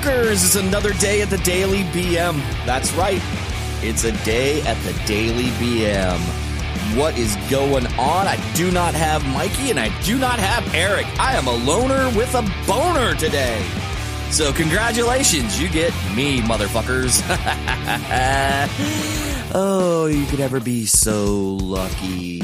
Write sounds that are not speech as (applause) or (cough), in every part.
motherfuckers! It's another day at the Daily BM. That's right. It's a day at the Daily BM. What is going on? I do not have Mikey and I do not have Eric. I am a loner with a boner today. So, congratulations, you get me, motherfuckers. (laughs) oh, you could ever be so lucky.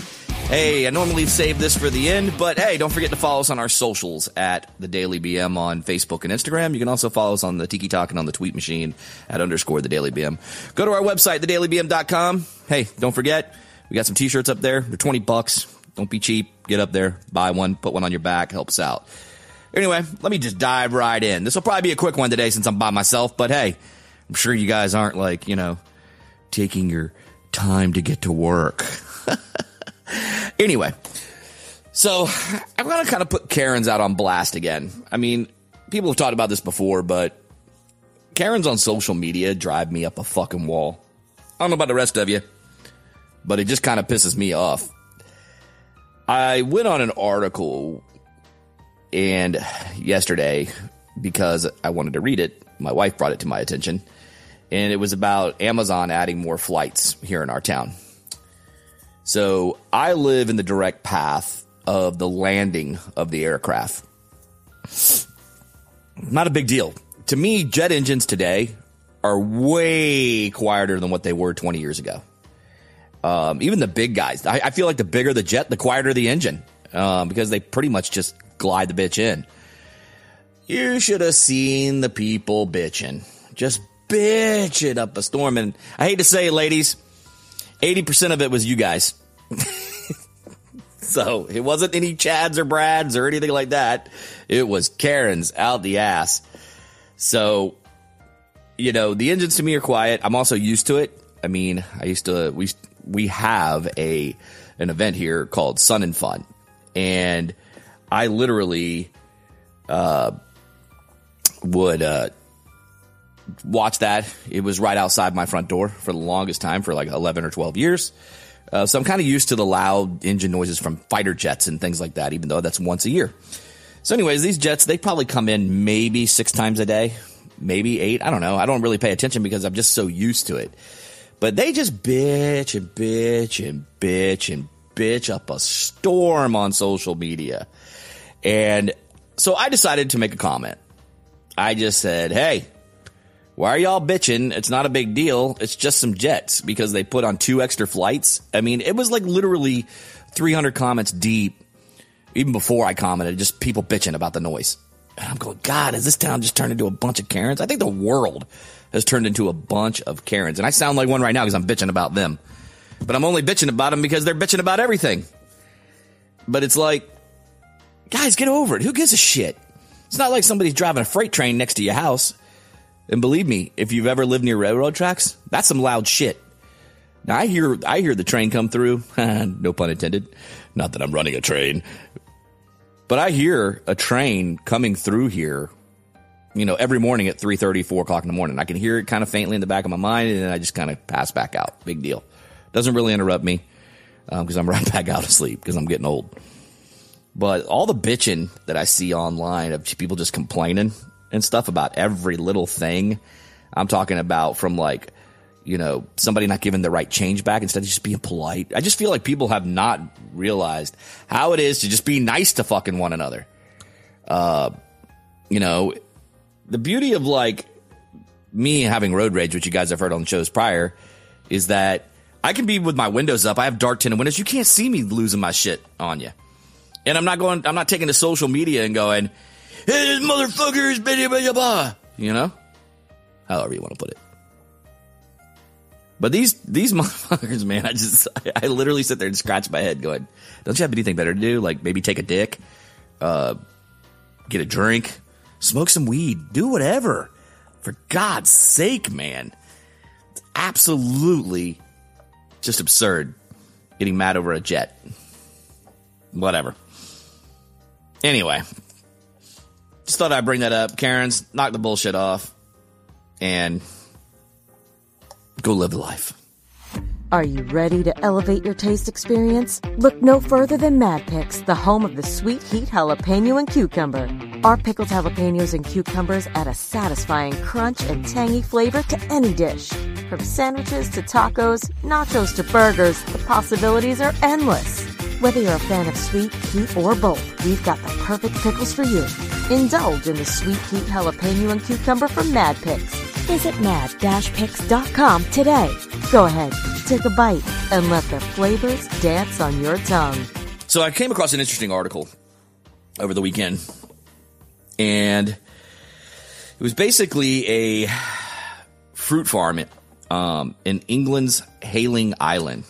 Hey, I normally save this for the end, but hey, don't forget to follow us on our socials at the Daily BM on Facebook and Instagram. You can also follow us on the Tiki Talk and on the tweet machine at underscore the Daily BM. Go to our website, thedailybm.com. Hey, don't forget, we got some t-shirts up there. They're 20 bucks. Don't be cheap. Get up there, buy one, put one on your back, helps out. Anyway, let me just dive right in. This will probably be a quick one today since I'm by myself, but hey, I'm sure you guys aren't like, you know, taking your time to get to work. (laughs) Anyway, so I'm going to kind of put Karens out on blast again. I mean, people have talked about this before, but Karens on social media drive me up a fucking wall. I don't know about the rest of you, but it just kind of pisses me off. I went on an article and yesterday because I wanted to read it. My wife brought it to my attention and it was about Amazon adding more flights here in our town. So I live in the direct path of the landing of the aircraft. Not a big deal. To me, jet engines today are way quieter than what they were 20 years ago. Um, even the big guys, I, I, feel like the bigger the jet, the quieter the engine, um, because they pretty much just glide the bitch in. You should have seen the people bitching, just bitching up a storm. And I hate to say ladies, 80% of it was you guys. so it wasn't any Chads or Brads or anything like that. It was Karens out the ass. So, you know, the engines to me are quiet. I'm also used to it. I mean, I used to, we, we have a, an event here called Sun and Fun. And I literally, uh, would, uh, watch that. It was right outside my front door for the longest time for like 11 or 12 years. Uh, so I'm kind of used to the loud engine noises from fighter jets and things like that, even though that's once a year. So, anyways, these jets, they probably come in maybe six times a day, maybe eight. I don't know. I don't really pay attention because I'm just so used to it. But they just bitch and bitch and bitch and bitch up a storm on social media. And so I decided to make a comment. I just said, hey, why are y'all bitching? It's not a big deal. It's just some jets because they put on two extra flights. I mean, it was like literally 300 comments deep, even before I commented, just people bitching about the noise. And I'm going, God, has this town just turned into a bunch of Karens? I think the world has turned into a bunch of Karens. And I sound like one right now because I'm bitching about them. But I'm only bitching about them because they're bitching about everything. But it's like, guys, get over it. Who gives a shit? It's not like somebody's driving a freight train next to your house. And believe me, if you've ever lived near railroad tracks, that's some loud shit. Now I hear I hear the train come through. (laughs) no pun intended. Not that I'm running a train. But I hear a train coming through here, you know, every morning at 3.30, 4 o'clock in the morning. I can hear it kind of faintly in the back of my mind, and then I just kind of pass back out. Big deal. Doesn't really interrupt me because um, I'm (laughs) right back out of sleep because I'm getting old. But all the bitching that I see online of people just complaining and stuff about every little thing. I'm talking about from like, you know, somebody not giving the right change back instead of just being polite. I just feel like people have not realized how it is to just be nice to fucking one another. Uh, you know, the beauty of like me having road rage, which you guys have heard on shows prior, is that I can be with my windows up. I have dark tinted windows. You can't see me losing my shit on you. And I'm not going, I'm not taking to social media and going, hey, motherfucker's blah, blah, blah, you know? However you want to put it. But these these (laughs) motherfuckers, man, I just I, I, literally sit there and scratch my head, going, "Don't you have anything better to do? Like maybe take a dick, uh, get a drink, smoke some weed, do whatever. For God's sake, man, it's absolutely just absurd getting mad over a jet. Whatever. Anyway, just thought I'd bring that up. Karen's knock the bullshit off and go live the life. Are you ready to elevate your taste experience? Look no further than Mad Picks, the home of the sweet heat jalapeno and cucumber. Our pickled jalapenos and cucumbers add a satisfying crunch and tangy flavor to any dish. From sandwiches to tacos, nachos to burgers, the possibilities are endless. Whether you're a fan of sweet, heat, or both, we've got the perfect pickles for you. Indulge in the sweet, heat jalapeno and cucumber from Mad Picks. Visit mad-picks.com today. Go ahead, take a bite, and let the flavors dance on your tongue. So I came across an interesting article over the weekend, and it was basically a fruit farm um, in England's Hayling Island.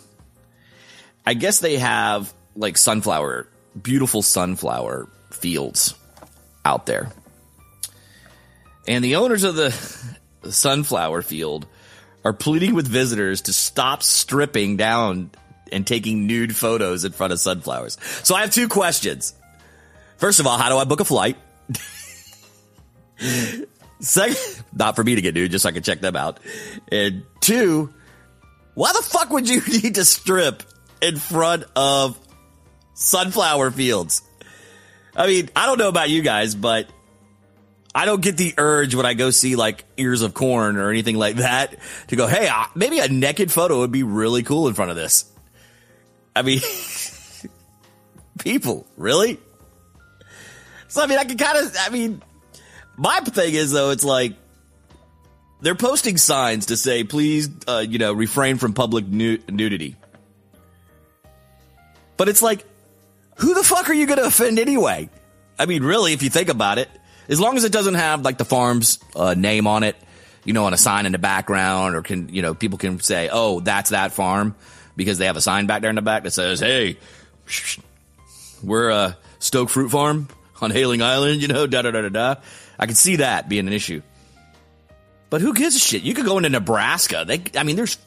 I guess they have like sunflower, beautiful sunflower fields out there. And the owners of the (laughs) sunflower field are pleading with visitors to stop stripping down and taking nude photos in front of sunflowers. So I have two questions. First of all, how do I book a flight? (laughs) Second, not for me to get nude, just so I can check them out. And two, why the fuck would you (laughs) need to strip in front of sunflower fields? I mean, I don't know about you guys, but I don't get the urge when I go see like ears of corn or anything like that to go, hey, maybe a naked photo would be really cool in front of this. I mean, (laughs) people, really? So, I mean, I can kind of, I mean, my thing is though, it's like, they're posting signs to say, please, uh, you know, refrain from public nu- nudity. But it's like, who the fuck are you going to offend anyway? I mean, really, if you think about it, as long as it doesn't have like the farm's uh, name on it, you know, on a sign in the background, or can you know people can say, "Oh, that's that farm," because they have a sign back there in the back that says, "Hey, we're a Stoke Fruit Farm on Hayling Island," you know, da da da da da. I can see that being an issue. But who gives a shit? You could go into Nebraska. They, I mean, there's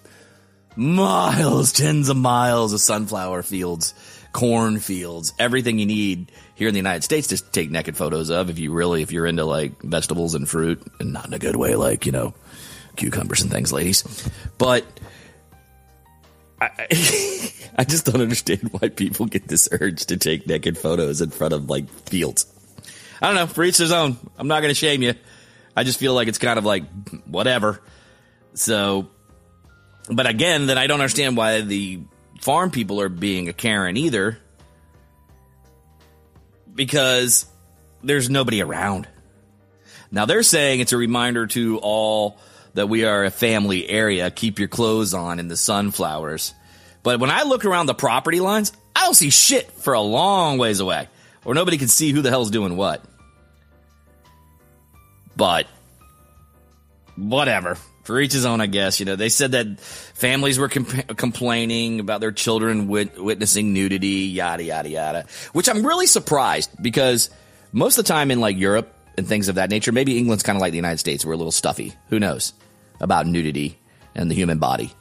miles, tens of miles of sunflower fields, corn fields, everything you need here in the United States to take naked photos of if you really, if you're into like vegetables and fruit and not in a good way, like, you know, cucumbers and things, ladies. But I, I (laughs) just don't understand why people get this urge to take naked photos in front of like fields. I don't know, for each his own. I'm not going to shame you. I just feel like it's kind of like whatever. So, but again, then I don't understand why the farm people are being a Karen either because there's nobody around. Now they're saying it's a reminder to all that we are a family area. Keep your clothes on in the sunflowers. But when I look around the property lines, I don't see shit for a long ways away, or nobody can see who the hell's doing what. But whatever. For each his own, I guess. You know, they said that families were comp- complaining about their children wit- witnessing nudity, yada, yada, yada. Which I'm really surprised because most of the time in like Europe and things of that nature, maybe England's kind of like the United States. We're a little stuffy. Who knows about nudity and the human body.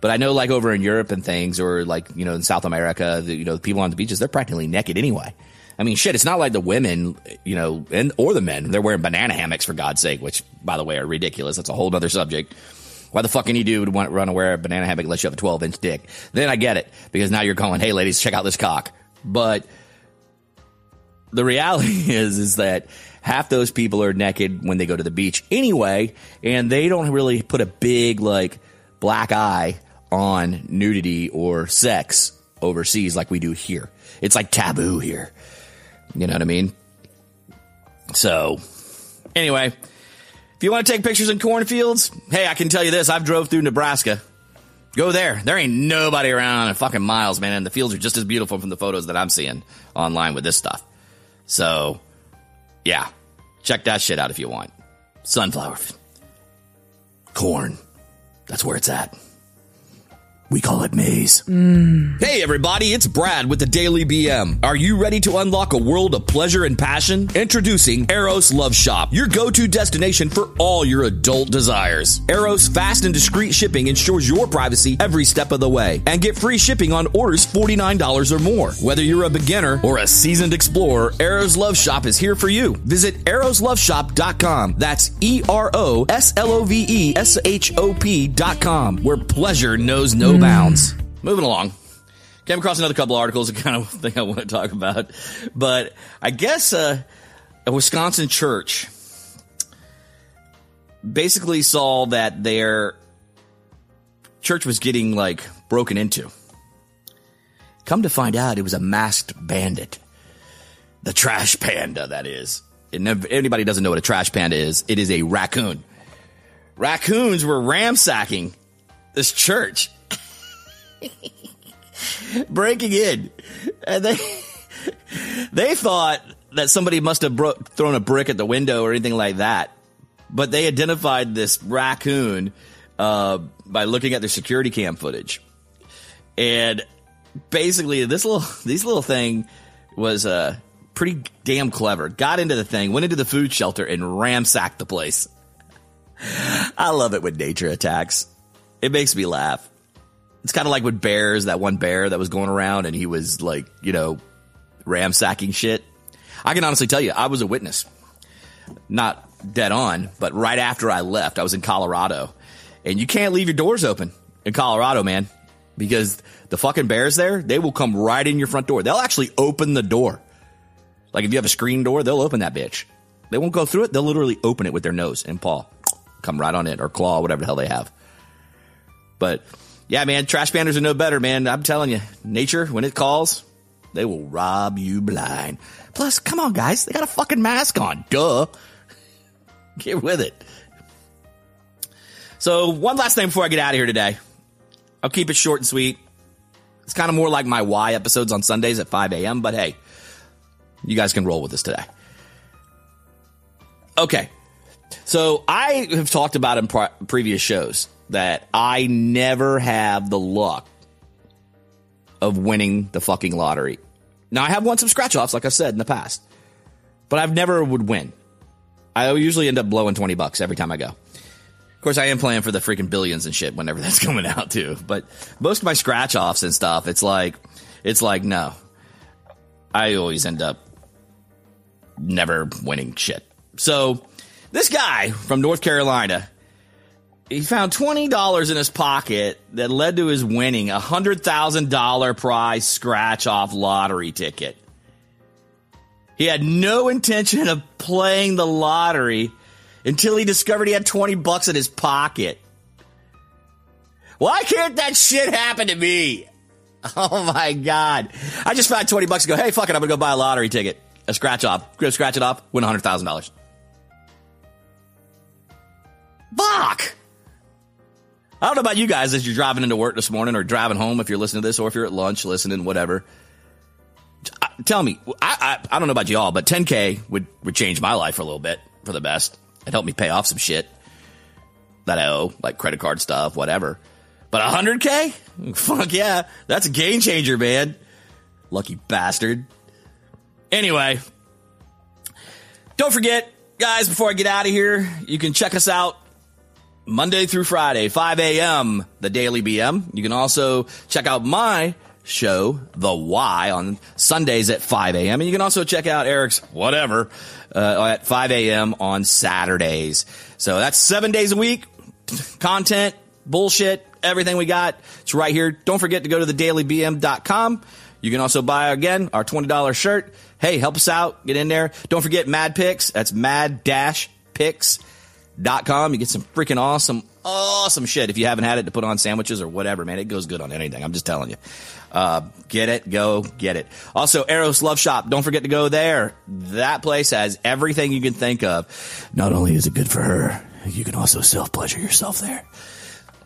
But I know like over in Europe and things or like, you know, in South America, the, you know, the people on the beaches, they're practically naked anyway. I mean, shit, it's not like the women, you know, and or the men, they're wearing banana hammocks for God's sake, which, by the way, are ridiculous. That's a whole other subject. Why the fuck any dude would want to run and wear a banana hammock unless you have a 12 inch dick? Then I get it because now you're going, hey, ladies, check out this cock. But the reality (laughs) is, is that half those people are naked when they go to the beach anyway, and they don't really put a big like black eye on nudity or sex overseas like we do here. It's like taboo here. You know what I mean? So, anyway, if you want to take pictures in cornfields, hey, I can tell you this: I've drove through Nebraska. Go there. There ain't nobody around in fucking miles, man. And the fields are just as beautiful from the photos that I'm seeing online with this stuff. So, yeah, check that shit out if you want. Sunflower, corn. That's where it's at. We call it maize. Hey everybody, it's Brad with the Daily BM. Are you ready to unlock a world of pleasure and passion? Introducing Eros Love Shop, your go-to destination for all your adult desires. Eros fast and discreet shipping ensures your privacy every step of the way. And get free shipping on orders $49 or more. Whether you're a beginner or a seasoned explorer, Eros Love Shop is here for you. Visit erosloveshop.com. That's E R O S L O V E S H O P.com, where pleasure knows no bounds. Moving along. Came across another couple articles, the (laughs) kind of thing I want to talk about. But I guess uh, a Wisconsin church basically saw that their church was getting like broken into. Come to find out, it was a masked bandit. The trash panda, that is. And if anybody doesn't know what a trash panda is, it is a raccoon. Raccoons were ransacking this church, (laughs) breaking in, and they they thought that somebody must have bro- thrown a brick at the window or anything like that. But they identified this raccoon uh, by looking at their security cam footage, and basically this little this little thing was uh, pretty damn clever. Got into the thing, went into the food shelter, and ransacked the place. (laughs) I love it when nature attacks. It makes me laugh. It's kind of like with bears, that one bear that was going around and he was like, you know, ransacking shit. I can honestly tell you, I was a witness. Not dead on, but right after I left, I was in Colorado. And you can't leave your doors open in Colorado, man, because the fucking bears there, they will come right in your front door. They'll actually open the door. Like if you have a screen door, they'll open that bitch. They won't go through it. They'll literally open it with their nose and paw. Come right on it or claw, whatever the hell they have. But yeah, man, trash pandas are no better, man. I'm telling you, nature, when it calls, they will rob you blind. Plus, come on, guys, they got a fucking mask on. Duh. (laughs) Get with it. So, one last thing before I get out of here today. I'll keep it short and sweet. It's kind of more like my why episodes on Sundays at 5 a.m., but hey, you guys can roll with this today. Okay. So, I have talked about in pre- previous shows that I never have the luck of winning the fucking lottery. Now I have won some scratch offs, like I said in the past, but I've never would win. I usually end up blowing 20 bucks every time I go. Of course, I am playing for the freaking billions and shit whenever (laughs) that's coming out too. But most of my scratch offs and stuff, it's like, it's like, no, I always end up never winning shit. So this guy from North Carolina, he found $20 in his pocket that led to his winning a $100,000 prize scratch off lottery ticket. He had no intention of playing the lottery until he discovered he had 20 bucks in his pocket. Why can't that shit happen to me? (laughs) Oh my God. I just found 20 bucks and go, hey, fuck it, I'm gonna go buy a lottery ticket. A scratch off. Go scratch it off, win $100,000. Fuck! I don't know about you guys as you're driving into work this morning or driving home if you're listening to this or if you're at lunch listening, whatever. Tell me, I, I, I don't know about y'all, but 10K would, would change my life a little bit for the best. It helped me pay off some shit that I owe, like credit card stuff, whatever. But 100K? (laughs) Fuck yeah. That's a game changer, man. Lucky bastard. Anyway, don't forget, guys, before I get out of here, you can check us out Monday through Friday, 5 a.m., the Daily BM. You can also check out my show, The Why, on Sundays at 5 a.m. And you can also check out Eric's whatever uh, at 5 a.m. on Saturdays. So that's seven days a week. (laughs) Content, bullshit, everything we got. It's right here. Don't forget to go to thedailybm.com. You can also buy, again, our $20 shirt. Hey, help us out. Get in there. Don't forget Mad Picks. That's mad-picks.com. You get some freaking awesome, awesome shit if you haven't had it to put on sandwiches or whatever, man. It goes good on anything. I'm just telling you. Uh, get it, go get it. Also, Eros Love Shop. Don't forget to go there. That place has everything you can think of. Not only is it good for her, you can also self pleasure yourself there.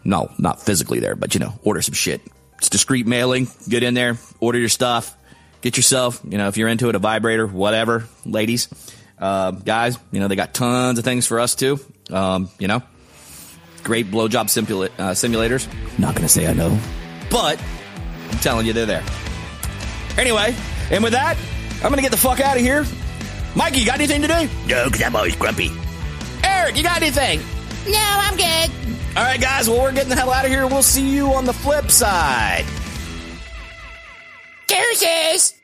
No, not physically there, but you know, order some shit. It's discreet mailing. Get in there, order your stuff, get yourself, you know, if you're into it, a vibrator, whatever, ladies. Uh, guys, you know, they got tons of things for us too. Um, you know, great blowjob simula- uh, simulators. Not going to say I know, but I'm telling you, they're there. Anyway, and with that, I'm going to get the fuck out of here. Mikey, got anything today? No, because I'm always grumpy. Eric, you got anything? No, I'm good. All right, guys, well, we're getting the hell out of here. We'll see you on the flip side. Deuces.